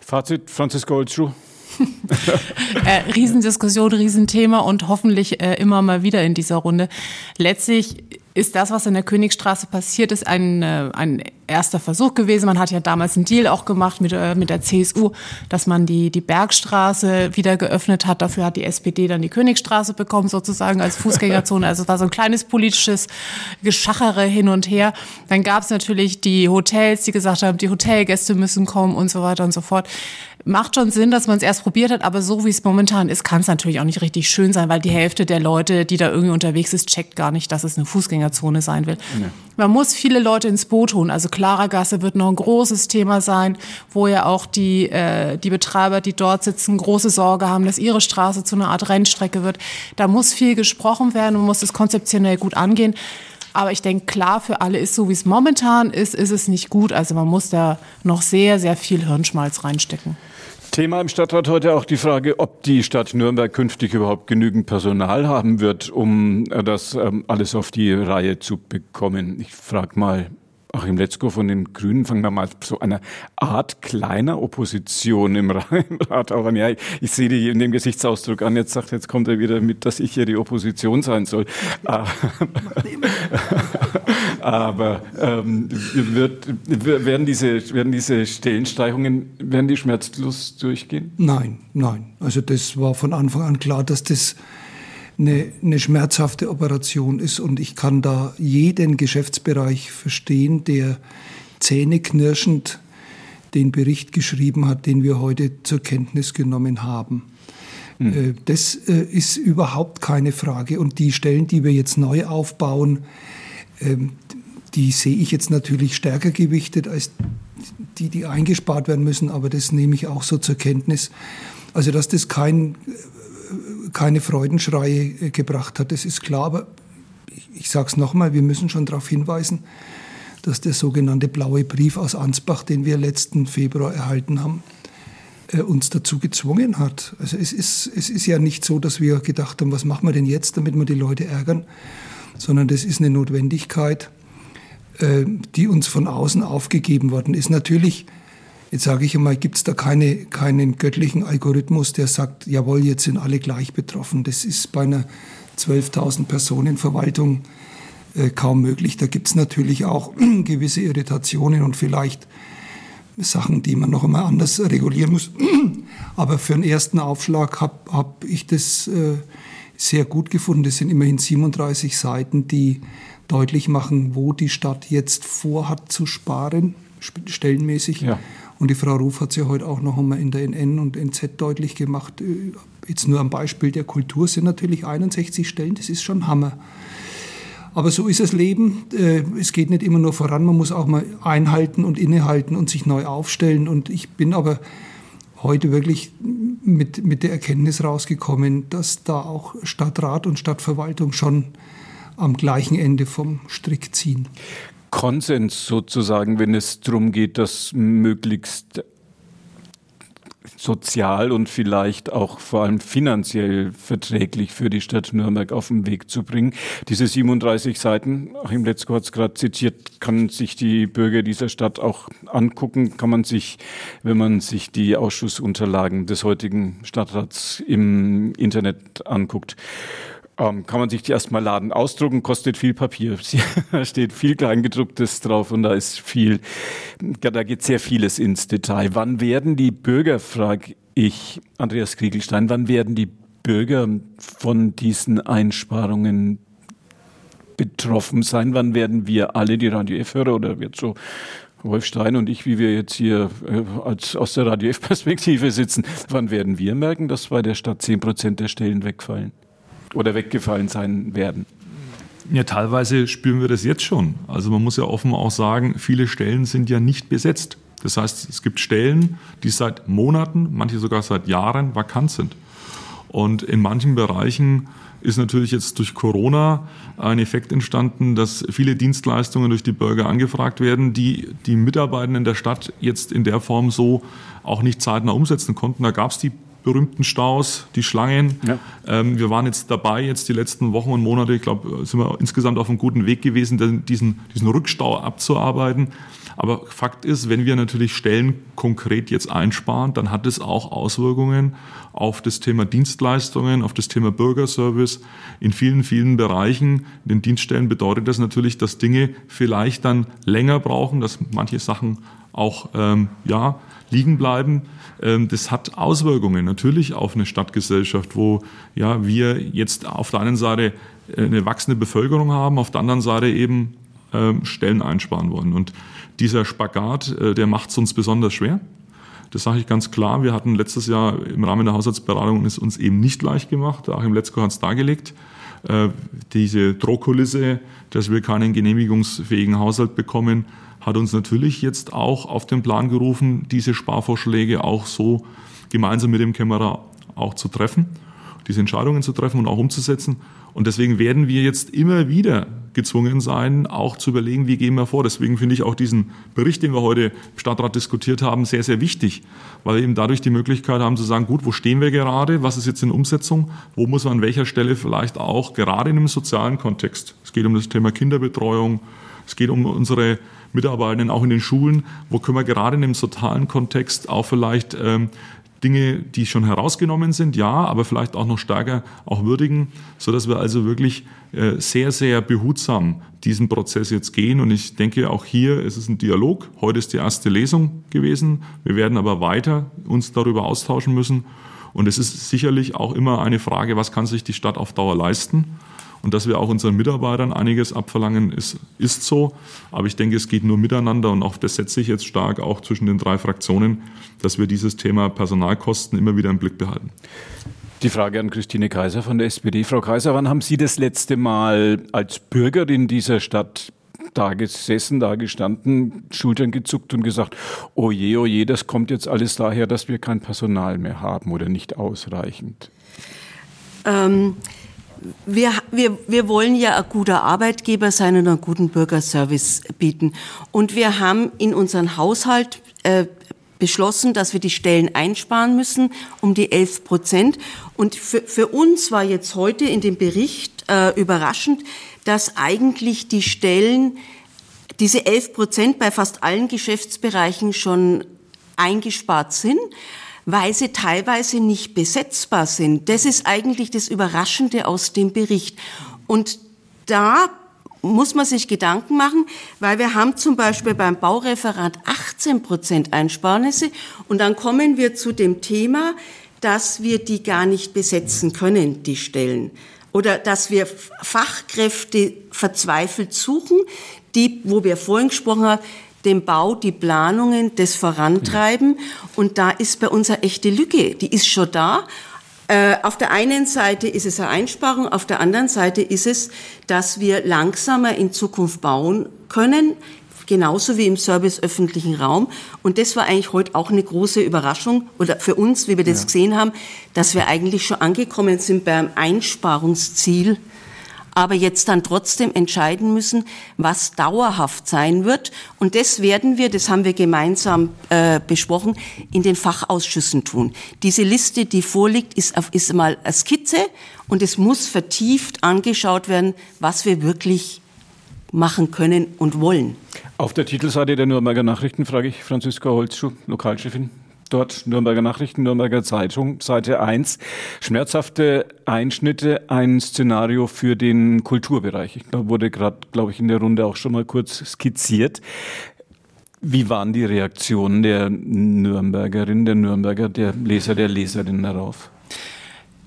Fazit, Franziska Holzschuh. äh, Riesendiskussion, Riesenthema und hoffentlich äh, immer mal wieder in dieser Runde. Letztlich ist das, was in der Königstraße passiert ist, ein, äh, ein erster Versuch gewesen. Man hat ja damals einen Deal auch gemacht mit, äh, mit der CSU, dass man die, die Bergstraße wieder geöffnet hat. Dafür hat die SPD dann die Königstraße bekommen, sozusagen als Fußgängerzone. Also es war so ein kleines politisches Geschachere hin und her. Dann gab es natürlich die Hotels, die gesagt haben, die Hotelgäste müssen kommen und so weiter und so fort macht schon Sinn, dass man es erst probiert hat, aber so wie es momentan ist, kann es natürlich auch nicht richtig schön sein, weil die Hälfte der Leute, die da irgendwie unterwegs ist, checkt gar nicht, dass es eine Fußgängerzone sein will. Ja. Man muss viele Leute ins Boot holen. Also Klarergasse wird noch ein großes Thema sein, wo ja auch die, äh, die Betreiber, die dort sitzen, große Sorge haben, dass ihre Straße zu einer Art Rennstrecke wird. Da muss viel gesprochen werden und muss es konzeptionell gut angehen. Aber ich denke, klar, für alle ist so, wie es momentan ist, ist es nicht gut. Also man muss da noch sehr, sehr viel Hirnschmalz reinstecken. Thema im Stadtrat heute auch die Frage, ob die Stadt Nürnberg künftig überhaupt genügend Personal haben wird, um das ähm, alles auf die Reihe zu bekommen. Ich frage mal Achim Letzko von den Grünen, fangen wir mal so eine Art kleiner Opposition im Rat auch an. Ja, ich sehe die in dem Gesichtsausdruck an. Jetzt sagt, jetzt kommt er wieder mit, dass ich hier die Opposition sein soll. Aber ähm, wird, werden, diese, werden diese Stellensteigerungen, werden die schmerzlos durchgehen? Nein, nein. Also das war von Anfang an klar, dass das eine, eine schmerzhafte Operation ist und ich kann da jeden Geschäftsbereich verstehen, der zähneknirschend den Bericht geschrieben hat, den wir heute zur Kenntnis genommen haben. Hm. Das äh, ist überhaupt keine Frage. Und die Stellen, die wir jetzt neu aufbauen, ähm, die sehe ich jetzt natürlich stärker gewichtet als die, die eingespart werden müssen. Aber das nehme ich auch so zur Kenntnis. Also, dass das kein keine Freudenschreie äh, gebracht hat. Das ist klar, aber ich, ich sage es nochmal, wir müssen schon darauf hinweisen, dass der sogenannte blaue Brief aus Ansbach, den wir letzten Februar erhalten haben, äh, uns dazu gezwungen hat. Also es ist, es ist ja nicht so, dass wir gedacht haben, was machen wir denn jetzt, damit wir die Leute ärgern, sondern das ist eine Notwendigkeit, äh, die uns von außen aufgegeben worden ist. Natürlich Jetzt sage ich einmal, gibt es da keine, keinen göttlichen Algorithmus, der sagt, jawohl, jetzt sind alle gleich betroffen. Das ist bei einer 12.000 Personen Verwaltung äh, kaum möglich. Da gibt es natürlich auch gewisse Irritationen und vielleicht Sachen, die man noch einmal anders regulieren muss. Aber für einen ersten Aufschlag habe hab ich das äh, sehr gut gefunden. Das sind immerhin 37 Seiten, die deutlich machen, wo die Stadt jetzt vorhat zu sparen, stellenmäßig. Ja. Und die Frau Ruf hat es ja heute auch noch einmal in der NN und NZ deutlich gemacht. Äh, jetzt nur am Beispiel der Kultur sind natürlich 61 Stellen, das ist schon Hammer. Aber so ist das Leben. Äh, es geht nicht immer nur voran, man muss auch mal einhalten und innehalten und sich neu aufstellen. Und ich bin aber heute wirklich mit, mit der Erkenntnis rausgekommen, dass da auch Stadtrat und Stadtverwaltung schon am gleichen Ende vom Strick ziehen. Konsens sozusagen, wenn es darum geht, das möglichst sozial und vielleicht auch vor allem finanziell verträglich für die Stadt Nürnberg auf den Weg zu bringen. Diese 37 Seiten, Achim Letzko hat es gerade zitiert, kann sich die Bürger dieser Stadt auch angucken, kann man sich, wenn man sich die Ausschussunterlagen des heutigen Stadtrats im Internet anguckt ähm, kann man sich die erstmal laden. Ausdrucken kostet viel Papier. da steht viel Kleingedrucktes drauf und da ist viel, da geht sehr vieles ins Detail. Wann werden die Bürger, frage ich, Andreas Kriegelstein, wann werden die Bürger von diesen Einsparungen betroffen sein? Wann werden wir alle, die Radio F-Hörer oder wird so Wolf Stein und ich, wie wir jetzt hier äh, als, aus der Radio F-Perspektive sitzen, wann werden wir merken, dass bei der Stadt zehn Prozent der Stellen wegfallen? Oder weggefallen sein werden? Ja, teilweise spüren wir das jetzt schon. Also man muss ja offen auch sagen, viele Stellen sind ja nicht besetzt. Das heißt, es gibt Stellen, die seit Monaten, manche sogar seit Jahren vakant sind. Und in manchen Bereichen ist natürlich jetzt durch Corona ein Effekt entstanden, dass viele Dienstleistungen durch die Bürger angefragt werden, die die Mitarbeitenden der Stadt jetzt in der Form so auch nicht zeitnah umsetzen konnten. Da gab es die berühmten Staus, die Schlangen. Ja. Ähm, wir waren jetzt dabei, jetzt die letzten Wochen und Monate, ich glaube, sind wir insgesamt auf einem guten Weg gewesen, diesen, diesen Rückstau abzuarbeiten. Aber Fakt ist, wenn wir natürlich Stellen konkret jetzt einsparen, dann hat es auch Auswirkungen auf das Thema Dienstleistungen, auf das Thema Bürgerservice. In vielen, vielen Bereichen, in den Dienststellen bedeutet das natürlich, dass Dinge vielleicht dann länger brauchen, dass manche Sachen auch ähm, ja, liegen bleiben. Ähm, das hat Auswirkungen natürlich auf eine Stadtgesellschaft, wo ja, wir jetzt auf der einen Seite äh, eine wachsende Bevölkerung haben, auf der anderen Seite eben ähm, Stellen einsparen wollen. Und dieser Spagat, äh, der macht es uns besonders schwer. Das sage ich ganz klar. Wir hatten letztes Jahr im Rahmen der Haushaltsberatung es uns eben nicht leicht gemacht. Achim Letzko hat es dargelegt. Äh, diese Drohkulisse, dass wir keinen genehmigungsfähigen Haushalt bekommen, hat uns natürlich jetzt auch auf den Plan gerufen, diese Sparvorschläge auch so gemeinsam mit dem Kämmerer auch zu treffen, diese Entscheidungen zu treffen und auch umzusetzen. Und deswegen werden wir jetzt immer wieder gezwungen sein, auch zu überlegen, wie gehen wir vor. Deswegen finde ich auch diesen Bericht, den wir heute im Stadtrat diskutiert haben, sehr, sehr wichtig, weil wir eben dadurch die Möglichkeit haben zu sagen, gut, wo stehen wir gerade, was ist jetzt in Umsetzung, wo muss man an welcher Stelle vielleicht auch gerade in einem sozialen Kontext, es geht um das Thema Kinderbetreuung, es geht um unsere Mitarbeitenden auch in den Schulen, wo können wir gerade in dem sozialen Kontext auch vielleicht ähm, Dinge, die schon herausgenommen sind, ja, aber vielleicht auch noch stärker auch würdigen, so dass wir also wirklich äh, sehr, sehr behutsam diesen Prozess jetzt gehen. Und ich denke, auch hier ist es ein Dialog. Heute ist die erste Lesung gewesen. Wir werden aber weiter uns darüber austauschen müssen. Und es ist sicherlich auch immer eine Frage, was kann sich die Stadt auf Dauer leisten? Und dass wir auch unseren Mitarbeitern einiges abverlangen, ist, ist so. Aber ich denke, es geht nur miteinander und auch das setze ich jetzt stark auch zwischen den drei Fraktionen, dass wir dieses Thema Personalkosten immer wieder im Blick behalten. Die Frage an Christine Kaiser von der SPD. Frau Kaiser, wann haben Sie das letzte Mal als Bürgerin dieser Stadt da gesessen, da gestanden, Schultern gezuckt und gesagt, oh je, oh je, das kommt jetzt alles daher, dass wir kein Personal mehr haben oder nicht ausreichend? Ähm, wir, wir, wir wollen ja ein guter Arbeitgeber sein und einen guten Bürgerservice bieten. Und wir haben in unseren Haushalt äh, beschlossen, dass wir die Stellen einsparen müssen um die 11 Prozent. Und für, für uns war jetzt heute in dem Bericht äh, überraschend, dass eigentlich die Stellen, diese 11 Prozent bei fast allen Geschäftsbereichen schon eingespart sind weil sie teilweise nicht besetzbar sind. Das ist eigentlich das Überraschende aus dem Bericht. Und da muss man sich Gedanken machen, weil wir haben zum Beispiel beim Baureferat 18 Prozent Einsparnisse und dann kommen wir zu dem Thema, dass wir die gar nicht besetzen können, die Stellen. Oder dass wir Fachkräfte verzweifelt suchen, die, wo wir vorhin gesprochen haben, den Bau, die Planungen, das Vorantreiben. Und da ist bei uns eine echte Lücke. Die ist schon da. Äh, auf der einen Seite ist es eine Einsparung, auf der anderen Seite ist es, dass wir langsamer in Zukunft bauen können, genauso wie im Service öffentlichen Raum. Und das war eigentlich heute auch eine große Überraschung oder für uns, wie wir das ja. gesehen haben, dass wir eigentlich schon angekommen sind beim Einsparungsziel aber jetzt dann trotzdem entscheiden müssen, was dauerhaft sein wird. Und das werden wir, das haben wir gemeinsam äh, besprochen, in den Fachausschüssen tun. Diese Liste, die vorliegt, ist, ist mal eine Skizze und es muss vertieft angeschaut werden, was wir wirklich machen können und wollen. Auf der Titelseite der Nürnberger Nachrichten frage ich Franziska Holzschuh, Lokalchefin dort Nürnberger Nachrichten, Nürnberger Zeitung, Seite 1. Schmerzhafte Einschnitte, ein Szenario für den Kulturbereich. Da wurde gerade, glaube ich, in der Runde auch schon mal kurz skizziert. Wie waren die Reaktionen der Nürnbergerin, der Nürnberger, der Leser, der Leserin darauf?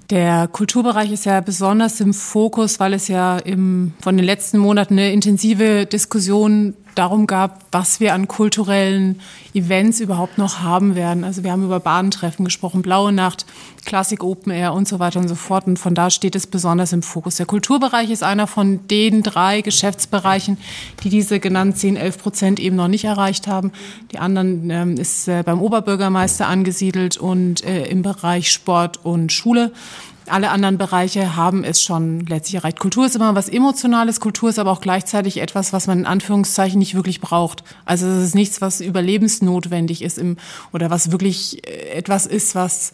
Der Kulturbereich ist ja besonders im Fokus, weil es ja im, von den letzten Monaten eine intensive Diskussion darum gab, was wir an kulturellen Events überhaupt noch haben werden. Also wir haben über Badentreffen gesprochen, Blaue Nacht, Klassik Open Air und so weiter und so fort. Und von da steht es besonders im Fokus. Der Kulturbereich ist einer von den drei Geschäftsbereichen, die diese genannten 10, 11 Prozent eben noch nicht erreicht haben. Die anderen ähm, ist äh, beim Oberbürgermeister angesiedelt und äh, im Bereich Sport und Schule. Alle anderen Bereiche haben es schon letztlich erreicht. Kultur ist immer was Emotionales, Kultur ist aber auch gleichzeitig etwas, was man in Anführungszeichen nicht wirklich braucht. Also es ist nichts, was überlebensnotwendig ist im, oder was wirklich äh, etwas ist, was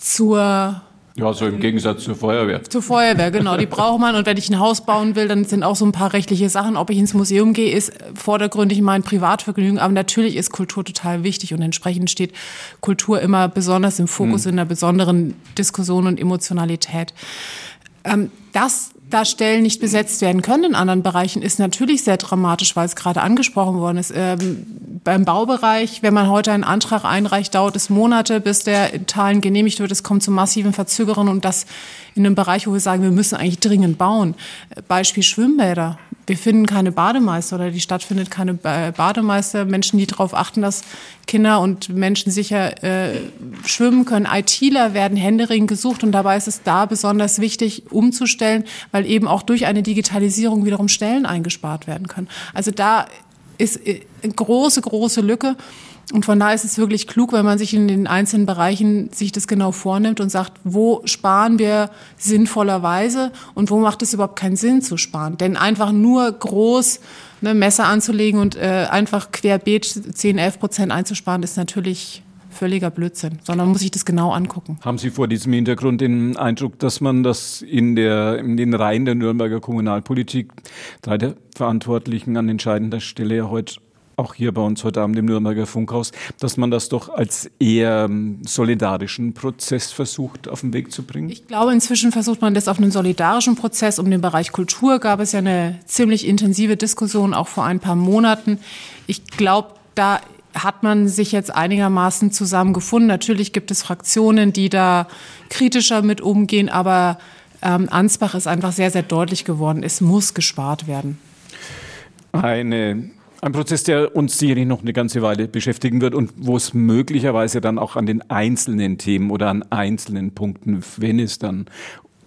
zur ja, so im Gegensatz zur Feuerwehr. Zur Feuerwehr, genau. Die braucht man. Und wenn ich ein Haus bauen will, dann sind auch so ein paar rechtliche Sachen. Ob ich ins Museum gehe, ist vordergründig mein Privatvergnügen. Aber natürlich ist Kultur total wichtig und entsprechend steht Kultur immer besonders im Fokus mhm. in einer besonderen Diskussion und Emotionalität. Ähm, das da Stellen nicht besetzt werden können in anderen Bereichen, ist natürlich sehr dramatisch, weil es gerade angesprochen worden ist. Ähm, beim Baubereich, wenn man heute einen Antrag einreicht, dauert es Monate, bis der in Teilen genehmigt wird. Es kommt zu massiven Verzögerungen und das in einem Bereich, wo wir sagen, wir müssen eigentlich dringend bauen. Beispiel Schwimmbäder wir finden keine Bademeister oder die Stadt findet keine Bademeister, Menschen, die darauf achten, dass Kinder und Menschen sicher äh, schwimmen können. ITler werden händeringend gesucht und dabei ist es da besonders wichtig, umzustellen, weil eben auch durch eine Digitalisierung wiederum Stellen eingespart werden können. Also da ist eine äh, große, große Lücke. Und von daher ist es wirklich klug, wenn man sich in den einzelnen Bereichen sich das genau vornimmt und sagt, wo sparen wir sinnvollerweise und wo macht es überhaupt keinen Sinn zu sparen. Denn einfach nur groß ne, Messer anzulegen und äh, einfach querbeet 10, 11 Prozent einzusparen, ist natürlich völliger Blödsinn, sondern man muss sich das genau angucken. Haben Sie vor diesem Hintergrund den Eindruck, dass man das in, der, in den Reihen der Nürnberger Kommunalpolitik, drei der Verantwortlichen an entscheidender Stelle ja heute auch hier bei uns heute Abend im Nürnberger Funkhaus, dass man das doch als eher ähm, solidarischen Prozess versucht auf den Weg zu bringen? Ich glaube, inzwischen versucht man das auf einen solidarischen Prozess. Um den Bereich Kultur gab es ja eine ziemlich intensive Diskussion, auch vor ein paar Monaten. Ich glaube, da hat man sich jetzt einigermaßen zusammengefunden. Natürlich gibt es Fraktionen, die da kritischer mit umgehen, aber ähm, Ansbach ist einfach sehr, sehr deutlich geworden. Es muss gespart werden. Eine ein Prozess, der uns sicherlich noch eine ganze Weile beschäftigen wird und wo es möglicherweise dann auch an den einzelnen Themen oder an einzelnen Punkten, wenn es dann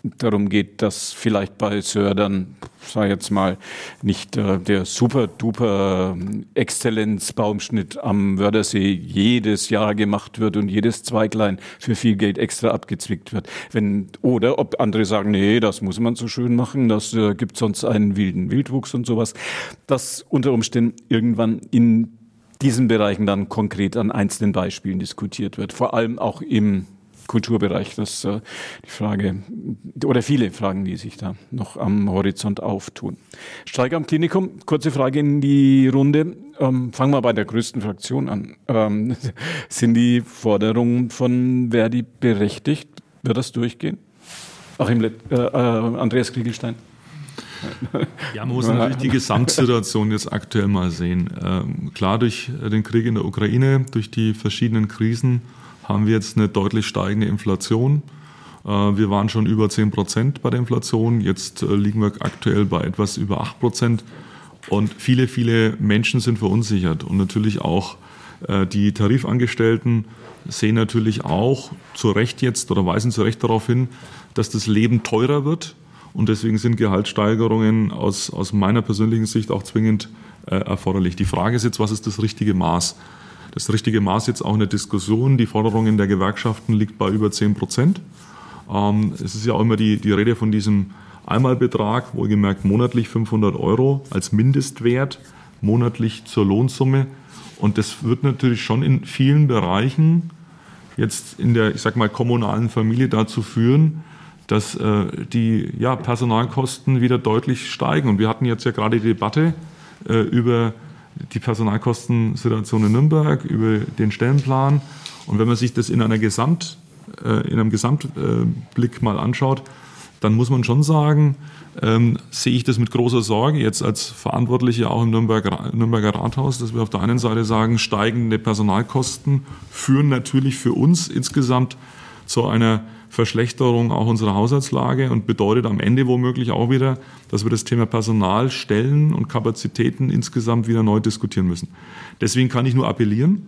darum geht, dass vielleicht bei Sördern, sag ich jetzt mal, nicht äh, der super-duper äh, Exzellenzbaumschnitt am Wördersee jedes Jahr gemacht wird und jedes Zweiglein für viel Geld extra abgezwickt wird. Wenn, oder ob andere sagen, nee, das muss man so schön machen, das äh, gibt sonst einen wilden Wildwuchs und sowas. Das unter Umständen irgendwann in diesen Bereichen dann konkret an einzelnen Beispielen diskutiert wird. Vor allem auch im Kulturbereich. Das äh, die Frage oder viele Fragen, die sich da noch am Horizont auftun. Streik am Klinikum, kurze Frage in die Runde. Ähm, fangen wir bei der größten Fraktion an. Ähm, sind die Forderungen von Verdi berechtigt? Wird das durchgehen? Achim äh, äh, Andreas Kriegelstein. Ja, man muss natürlich die Gesamtsituation jetzt aktuell mal sehen. Ähm, klar, durch den Krieg in der Ukraine, durch die verschiedenen Krisen haben wir jetzt eine deutlich steigende Inflation. Äh, wir waren schon über 10 Prozent bei der Inflation. Jetzt äh, liegen wir aktuell bei etwas über 8 Prozent. Und viele, viele Menschen sind verunsichert. Und natürlich auch äh, die Tarifangestellten sehen natürlich auch zu Recht jetzt oder weisen zu Recht darauf hin, dass das Leben teurer wird. Und deswegen sind Gehaltssteigerungen aus, aus meiner persönlichen Sicht auch zwingend äh, erforderlich. Die Frage ist jetzt, was ist das richtige Maß? Das richtige Maß jetzt auch in der Diskussion. Die Forderung der Gewerkschaften liegt bei über 10 Prozent. Ähm, es ist ja auch immer die, die Rede von diesem Einmalbetrag, wohlgemerkt monatlich 500 Euro als Mindestwert, monatlich zur Lohnsumme. Und das wird natürlich schon in vielen Bereichen jetzt in der, ich sag mal, kommunalen Familie dazu führen, dass äh, die ja, Personalkosten wieder deutlich steigen. Und wir hatten jetzt ja gerade die Debatte äh, über die Personalkostensituation in Nürnberg, über den Stellenplan. Und wenn man sich das in, einer Gesamt, äh, in einem Gesamtblick mal anschaut, dann muss man schon sagen, ähm, sehe ich das mit großer Sorge jetzt als Verantwortliche auch im Nürnberger, Nürnberger Rathaus, dass wir auf der einen Seite sagen, steigende Personalkosten führen natürlich für uns insgesamt zu einer Verschlechterung auch unserer Haushaltslage und bedeutet am Ende womöglich auch wieder, dass wir das Thema Personal, Stellen und Kapazitäten insgesamt wieder neu diskutieren müssen. Deswegen kann ich nur appellieren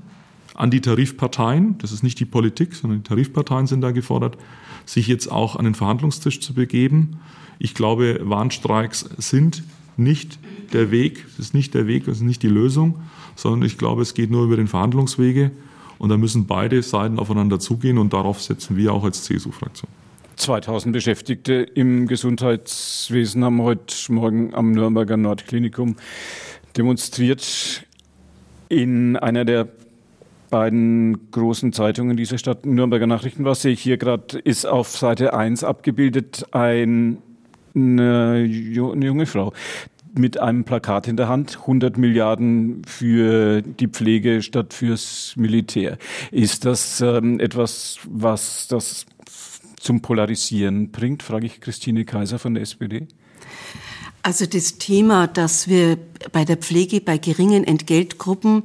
an die Tarifparteien, das ist nicht die Politik, sondern die Tarifparteien sind da gefordert, sich jetzt auch an den Verhandlungstisch zu begeben. Ich glaube, Warnstreiks sind nicht der Weg, es ist nicht der Weg, es ist nicht die Lösung, sondern ich glaube, es geht nur über den Verhandlungswege. Und da müssen beide Seiten aufeinander zugehen und darauf setzen wir auch als CSU-Fraktion. 2000 Beschäftigte im Gesundheitswesen haben heute Morgen am Nürnberger Nordklinikum demonstriert. In einer der beiden großen Zeitungen dieser Stadt, Nürnberger Nachrichten, was sehe ich hier gerade, ist auf Seite 1 abgebildet ein, eine, junge Frau mit einem Plakat in der Hand, 100 Milliarden für die Pflege statt fürs Militär. Ist das ähm, etwas, was das zum Polarisieren bringt, frage ich Christine Kaiser von der SPD. Also das Thema, dass wir bei der Pflege bei geringen Entgeltgruppen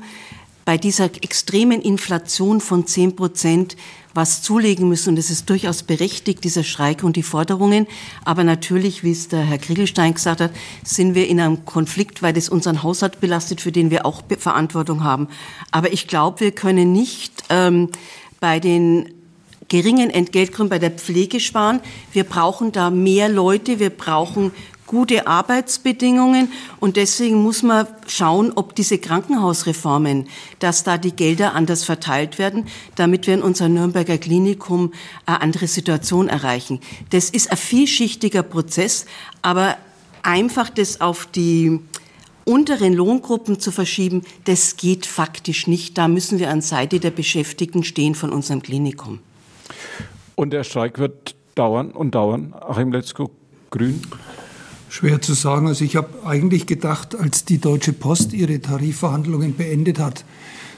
bei dieser extremen Inflation von 10 Prozent was zulegen müssen. Und es ist durchaus berechtigt, dieser Streik und die Forderungen. Aber natürlich, wie es der Herr Kriegelstein gesagt hat, sind wir in einem Konflikt, weil das unseren Haushalt belastet, für den wir auch Verantwortung haben. Aber ich glaube, wir können nicht ähm, bei den geringen Entgeltgründen bei der Pflege sparen. Wir brauchen da mehr Leute, wir brauchen gute Arbeitsbedingungen und deswegen muss man schauen, ob diese Krankenhausreformen, dass da die Gelder anders verteilt werden, damit wir in unserem Nürnberger Klinikum eine andere Situation erreichen. Das ist ein vielschichtiger Prozess, aber einfach das auf die unteren Lohngruppen zu verschieben, das geht faktisch nicht. Da müssen wir an Seite der Beschäftigten stehen von unserem Klinikum. Und der Streik wird dauern und dauern. Achim Letzko, Grün? Schwer zu sagen. Also ich habe eigentlich gedacht, als die Deutsche Post ihre Tarifverhandlungen beendet hat,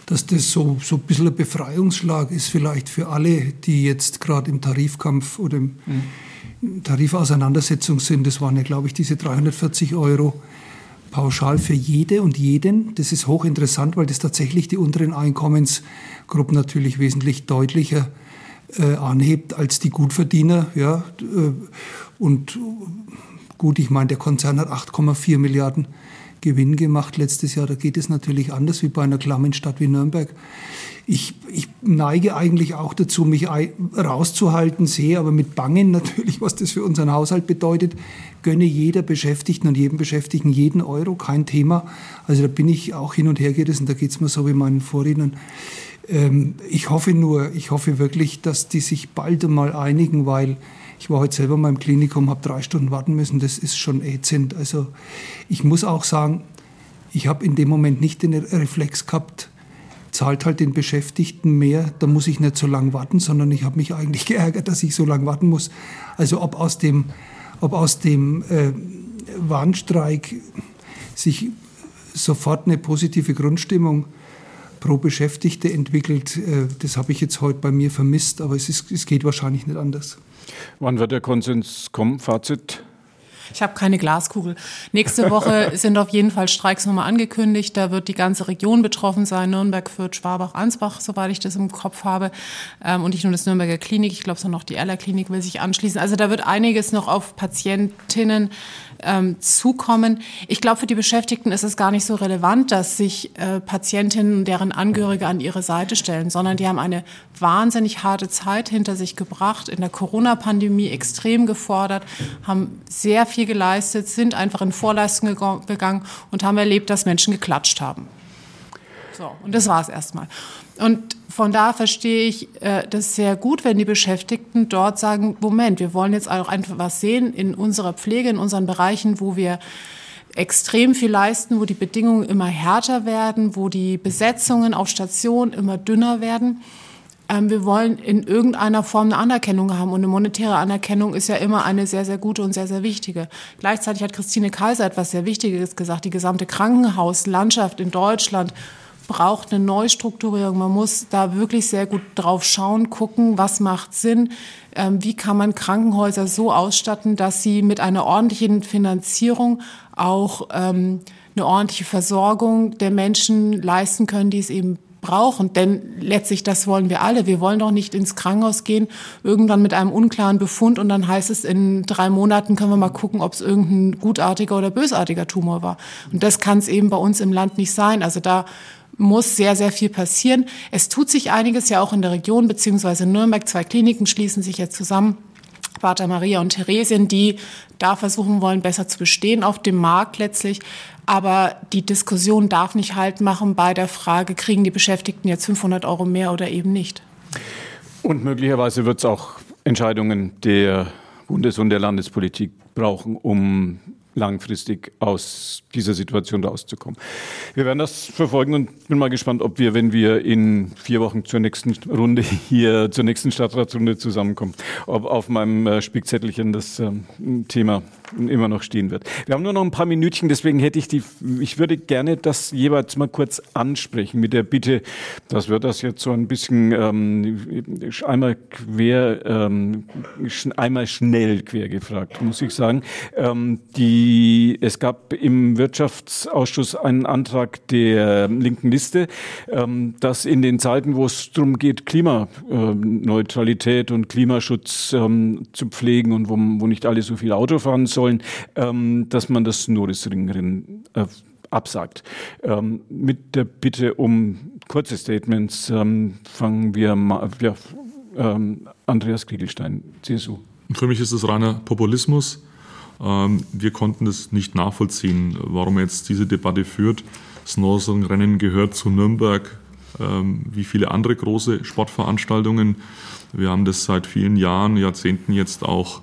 dass das so, so ein bisschen ein Befreiungsschlag ist, vielleicht für alle, die jetzt gerade im Tarifkampf oder im mhm. Tarifauseinandersetzung sind. Das waren ja, glaube ich, diese 340 Euro pauschal für jede und jeden. Das ist hochinteressant, weil das tatsächlich die unteren Einkommensgruppen natürlich wesentlich deutlicher äh, anhebt als die Gutverdiener. Ja, äh, und gut, ich meine, der Konzern hat 8,4 Milliarden Gewinn gemacht letztes Jahr. Da geht es natürlich anders wie bei einer klammen Stadt wie Nürnberg. Ich, ich neige eigentlich auch dazu, mich rauszuhalten, sehe aber mit Bangen natürlich, was das für unseren Haushalt bedeutet. Gönne jeder Beschäftigten und jedem Beschäftigten jeden Euro, kein Thema. Also da bin ich auch hin und her gerissen, da geht es mir so wie meinen Vorrednern. Ähm, ich hoffe nur, ich hoffe wirklich, dass die sich bald einmal einigen, weil ich war heute selber in meinem Klinikum, habe drei Stunden warten müssen. Das ist schon ätzend. Also ich muss auch sagen, ich habe in dem Moment nicht den Reflex gehabt, zahlt halt den Beschäftigten mehr, da muss ich nicht so lange warten, sondern ich habe mich eigentlich geärgert, dass ich so lange warten muss. Also ob aus dem, ob aus dem äh, Warnstreik sich sofort eine positive Grundstimmung pro Beschäftigte entwickelt. Äh, das habe ich jetzt heute bei mir vermisst, aber es, ist, es geht wahrscheinlich nicht anders. Wann wird der Konsens kommen? Fazit? Ich habe keine Glaskugel. Nächste Woche sind auf jeden Fall Streiks nochmal angekündigt. Da wird die ganze Region betroffen sein. Nürnberg, Fürth, Schwabach, Ansbach, soweit ich das im Kopf habe. Ähm, und nicht nur das Nürnberger Klinik, ich glaube, sondern auch die Erler Klinik will sich anschließen. Also da wird einiges noch auf Patientinnen ähm, zukommen. Ich glaube, für die Beschäftigten ist es gar nicht so relevant, dass sich äh, Patientinnen und deren Angehörige an ihre Seite stellen, sondern die haben eine wahnsinnig harte Zeit hinter sich gebracht, in der Corona-Pandemie extrem gefordert, haben sehr viel geleistet, sind einfach in Vorleistung gegangen und haben erlebt, dass Menschen geklatscht haben. So, und das war es erstmal. Und von da verstehe ich äh, das sehr gut, wenn die Beschäftigten dort sagen, Moment, wir wollen jetzt auch einfach was sehen in unserer Pflege, in unseren Bereichen, wo wir extrem viel leisten, wo die Bedingungen immer härter werden, wo die Besetzungen auf Stationen immer dünner werden. Ähm, wir wollen in irgendeiner Form eine Anerkennung haben und eine monetäre Anerkennung ist ja immer eine sehr, sehr gute und sehr, sehr wichtige. Gleichzeitig hat Christine Kaiser etwas sehr Wichtiges gesagt. Die gesamte Krankenhauslandschaft in Deutschland braucht eine Neustrukturierung. Man muss da wirklich sehr gut drauf schauen, gucken, was macht Sinn, ähm, wie kann man Krankenhäuser so ausstatten, dass sie mit einer ordentlichen Finanzierung auch ähm, eine ordentliche Versorgung der Menschen leisten können, die es eben brauchen. Denn letztlich, das wollen wir alle. Wir wollen doch nicht ins Krankenhaus gehen, irgendwann mit einem unklaren Befund und dann heißt es, in drei Monaten können wir mal gucken, ob es irgendein gutartiger oder bösartiger Tumor war. Und das kann es eben bei uns im Land nicht sein. Also da muss sehr, sehr viel passieren. Es tut sich einiges ja auch in der Region, beziehungsweise in Nürnberg. Zwei Kliniken schließen sich jetzt zusammen. Pater Maria und Theresien, die da versuchen wollen, besser zu bestehen auf dem Markt letztlich. Aber die Diskussion darf nicht halt machen bei der Frage, kriegen die Beschäftigten jetzt 500 Euro mehr oder eben nicht. Und möglicherweise wird es auch Entscheidungen der Bundes- und der Landespolitik brauchen, um langfristig aus dieser Situation rauszukommen. Wir werden das verfolgen und bin mal gespannt, ob wir, wenn wir in vier Wochen zur nächsten Runde hier, zur nächsten Stadtratsrunde zusammenkommen, ob auf meinem äh, Spickzettelchen das ähm, Thema immer noch stehen wird. Wir haben nur noch ein paar Minütchen, deswegen hätte ich die, ich würde gerne das jeweils mal kurz ansprechen mit der Bitte, dass wir das jetzt so ein bisschen ähm, einmal quer, ähm, einmal schnell quer gefragt, muss ich sagen. Ähm, die, es gab im Wirtschaftsausschuss einen Antrag der linken Liste, ähm, dass in den Zeiten, wo es darum geht, Klimaneutralität und Klimaschutz ähm, zu pflegen und wo, wo nicht alle so viel Auto fahren sollen, ähm, dass man das Nordisringrennen äh, absagt. Ähm, mit der Bitte um kurze Statements ähm, fangen wir mal, ja, ähm, Andreas Kriegelstein, CSU. Für mich ist es reiner Populismus. Ähm, wir konnten es nicht nachvollziehen, warum jetzt diese Debatte führt. Das Nordisringrennen gehört zu Nürnberg ähm, wie viele andere große Sportveranstaltungen. Wir haben das seit vielen Jahren, Jahrzehnten jetzt auch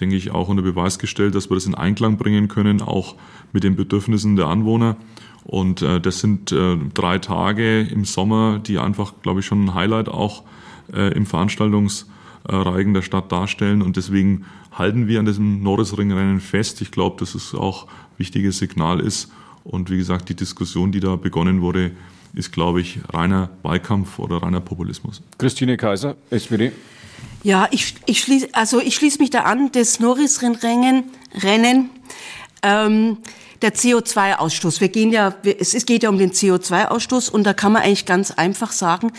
denke ich, auch unter Beweis gestellt, dass wir das in Einklang bringen können, auch mit den Bedürfnissen der Anwohner. Und äh, das sind äh, drei Tage im Sommer, die einfach, glaube ich, schon ein Highlight auch äh, im Veranstaltungsreigen der Stadt darstellen. Und deswegen halten wir an diesem Norrisringrennen fest. Ich glaube, dass es auch ein wichtiges Signal ist. Und wie gesagt, die Diskussion, die da begonnen wurde, ist, glaube ich, reiner Wahlkampf oder reiner Populismus. Christine Kaiser, SPD. Ja, ich, ich schließe also ich schließe mich da an, das Norrisrennen, Rennen, ähm, der CO2-Ausstoß. Wir gehen ja, es geht ja um den CO2-Ausstoß und da kann man eigentlich ganz einfach sagen,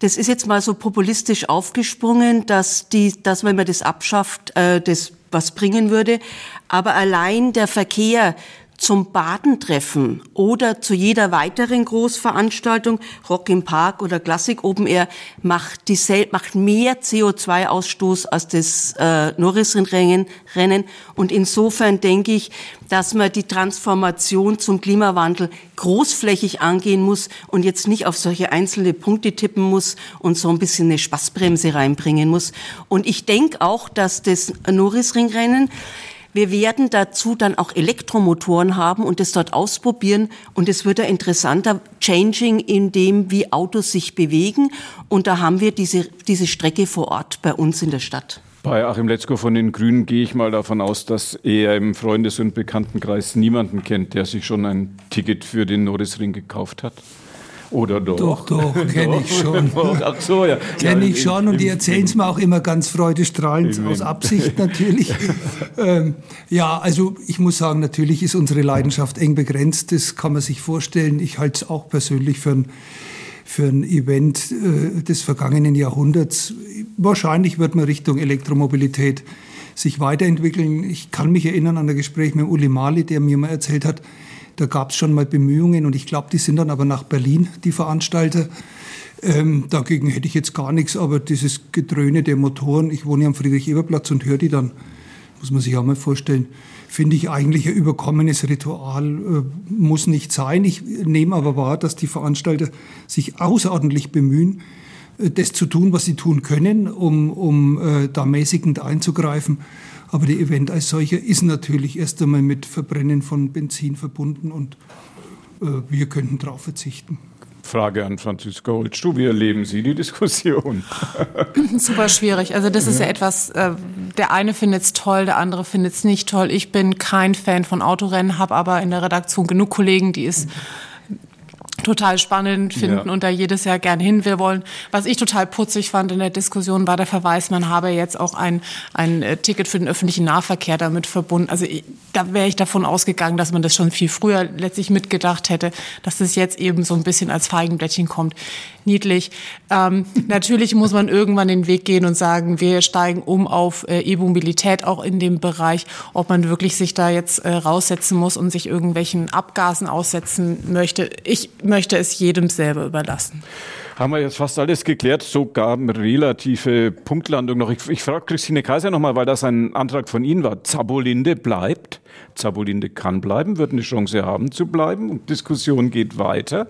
das ist jetzt mal so populistisch aufgesprungen, dass die, dass wenn man das abschafft, äh, das was bringen würde. Aber allein der Verkehr zum Badentreffen oder zu jeder weiteren Großveranstaltung, Rock im Park oder Klassik Open Air, macht, die, macht mehr CO2-Ausstoß als das äh, Norrisrennen. Und insofern denke ich, dass man die Transformation zum Klimawandel großflächig angehen muss und jetzt nicht auf solche einzelne Punkte tippen muss und so ein bisschen eine Spaßbremse reinbringen muss. Und ich denke auch, dass das Norrisringrennen wir werden dazu dann auch Elektromotoren haben und das dort ausprobieren. Und es wird ein interessanter Changing in dem, wie Autos sich bewegen. Und da haben wir diese, diese Strecke vor Ort bei uns in der Stadt. Bei Achim Letzko von den Grünen gehe ich mal davon aus, dass er im Freundes- und Bekanntenkreis niemanden kennt, der sich schon ein Ticket für den Norrisring gekauft hat. Oder doch? Doch, doch, kenne ich schon. Ach so, ja. Kenne ja, ich schon und die erzählen es mir auch immer ganz freudestrahlend, aus Absicht natürlich. ähm, ja, also ich muss sagen, natürlich ist unsere Leidenschaft eng begrenzt, das kann man sich vorstellen. Ich halte es auch persönlich für ein, für ein Event äh, des vergangenen Jahrhunderts. Wahrscheinlich wird man Richtung Elektromobilität sich weiterentwickeln. Ich kann mich erinnern an ein Gespräch mit Uli Mali, der mir mal erzählt hat, da gab es schon mal Bemühungen und ich glaube, die sind dann aber nach Berlin, die Veranstalter. Ähm, dagegen hätte ich jetzt gar nichts, aber dieses Gedröhne der Motoren, ich wohne ja am Friedrich-Eber-Platz und höre die dann, muss man sich auch mal vorstellen, finde ich eigentlich ein überkommenes Ritual, äh, muss nicht sein. Ich nehme aber wahr, dass die Veranstalter sich außerordentlich bemühen, äh, das zu tun, was sie tun können, um, um äh, da mäßigend einzugreifen. Aber der Event als solcher ist natürlich erst einmal mit Verbrennen von Benzin verbunden und äh, wir könnten darauf verzichten. Frage an Franziska Holzstuh. Wie erleben Sie die Diskussion? Super schwierig. Also das ist ja etwas, äh, der eine findet es toll, der andere findet es nicht toll. Ich bin kein Fan von Autorennen, habe aber in der Redaktion genug Kollegen, die es total spannend finden ja. und da jedes Jahr gern hin will wollen. Was ich total putzig fand in der Diskussion war der Verweis, man habe jetzt auch ein, ein äh, Ticket für den öffentlichen Nahverkehr damit verbunden. Also ich, da wäre ich davon ausgegangen, dass man das schon viel früher letztlich mitgedacht hätte, dass das jetzt eben so ein bisschen als Feigenblättchen kommt. Niedlich. Ähm, natürlich muss man irgendwann den Weg gehen und sagen, wir steigen um auf äh, E-Mobilität auch in dem Bereich, ob man wirklich sich da jetzt äh, raussetzen muss und sich irgendwelchen Abgasen aussetzen möchte. Ich möchte es jedem selber überlassen. Haben wir jetzt fast alles geklärt, sogar relative Punktlandung noch. Ich, ich frage Christine Kaiser nochmal, weil das ein Antrag von Ihnen war. Zabolinde bleibt. Zabolinde kann bleiben, wird eine Chance haben zu bleiben. Und Diskussion geht weiter.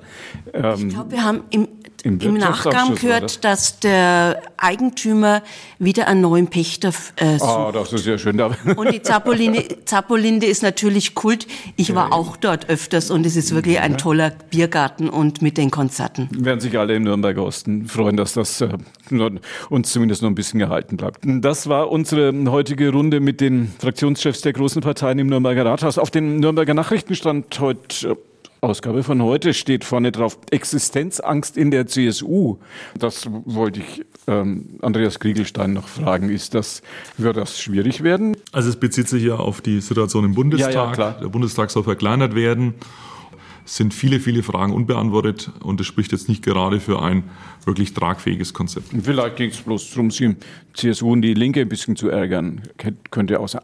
Ähm, ich glaube, wir haben im, im, im Nachgang gehört, das? dass der Eigentümer wieder einen neuen Pächter äh, sucht. Ah, das ist ja schön. Und die Zapoline, Zapolində ist natürlich Kult. Ich war ja, auch dort öfters und es ist wirklich ein toller Biergarten und mit den Konzerten. Werden sich alle im Nürnberger Osten freuen, dass das äh, uns zumindest noch ein bisschen gehalten bleibt. Das war unsere heutige Runde mit den Fraktionschefs der großen Parteien im Nürnberger Rathaus. Auf dem Nürnberger Nachrichtenstand heute Ausgabe von heute steht vorne drauf Existenzangst in der CSU. Das wollte ich ähm, Andreas Kriegelstein noch fragen. Ist das, wird das schwierig werden? Also es bezieht sich ja auf die Situation im Bundestag. Ja, ja, klar. Der Bundestag soll verkleinert werden. Es sind viele, viele Fragen unbeantwortet und das spricht jetzt nicht gerade für ein wirklich tragfähiges Konzept. Vielleicht ging es bloß darum, CSU und die Linke ein bisschen zu ärgern. Könnte auch sein.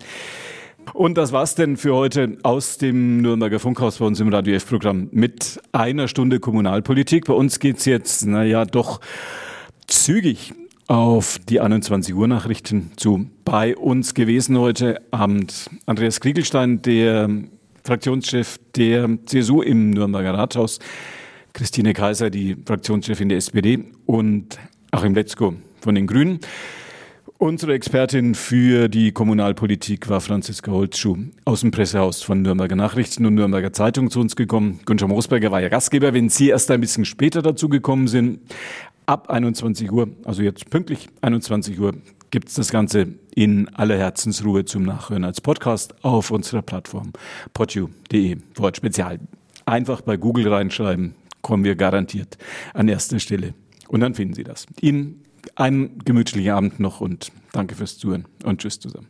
Und das war's denn für heute aus dem Nürnberger Funkhaus bei uns im Radio F-Programm mit einer Stunde Kommunalpolitik. Bei uns geht's jetzt, naja, doch zügig auf die 21 Uhr Nachrichten zu. Bei uns gewesen heute Abend Andreas Kriegelstein, der Fraktionschef der CSU im Nürnberger Rathaus, Christine Kaiser, die Fraktionschefin der SPD und Achim Letzko von den Grünen. Unsere Expertin für die Kommunalpolitik war Franziska Holzschuh aus dem Pressehaus von Nürnberger Nachrichten und Nürnberger Zeitung zu uns gekommen. Günther Moosberger war ja Gastgeber. Wenn Sie erst ein bisschen später dazu gekommen sind, ab 21 Uhr, also jetzt pünktlich 21 Uhr, gibt es das Ganze in aller Herzensruhe zum Nachhören als Podcast auf unserer Plattform podu.de. Wort Spezial. Einfach bei Google reinschreiben, kommen wir garantiert an erster Stelle. Und dann finden Sie das. Ihnen einen gemütlichen Abend noch und danke fürs Zuhören und tschüss zusammen.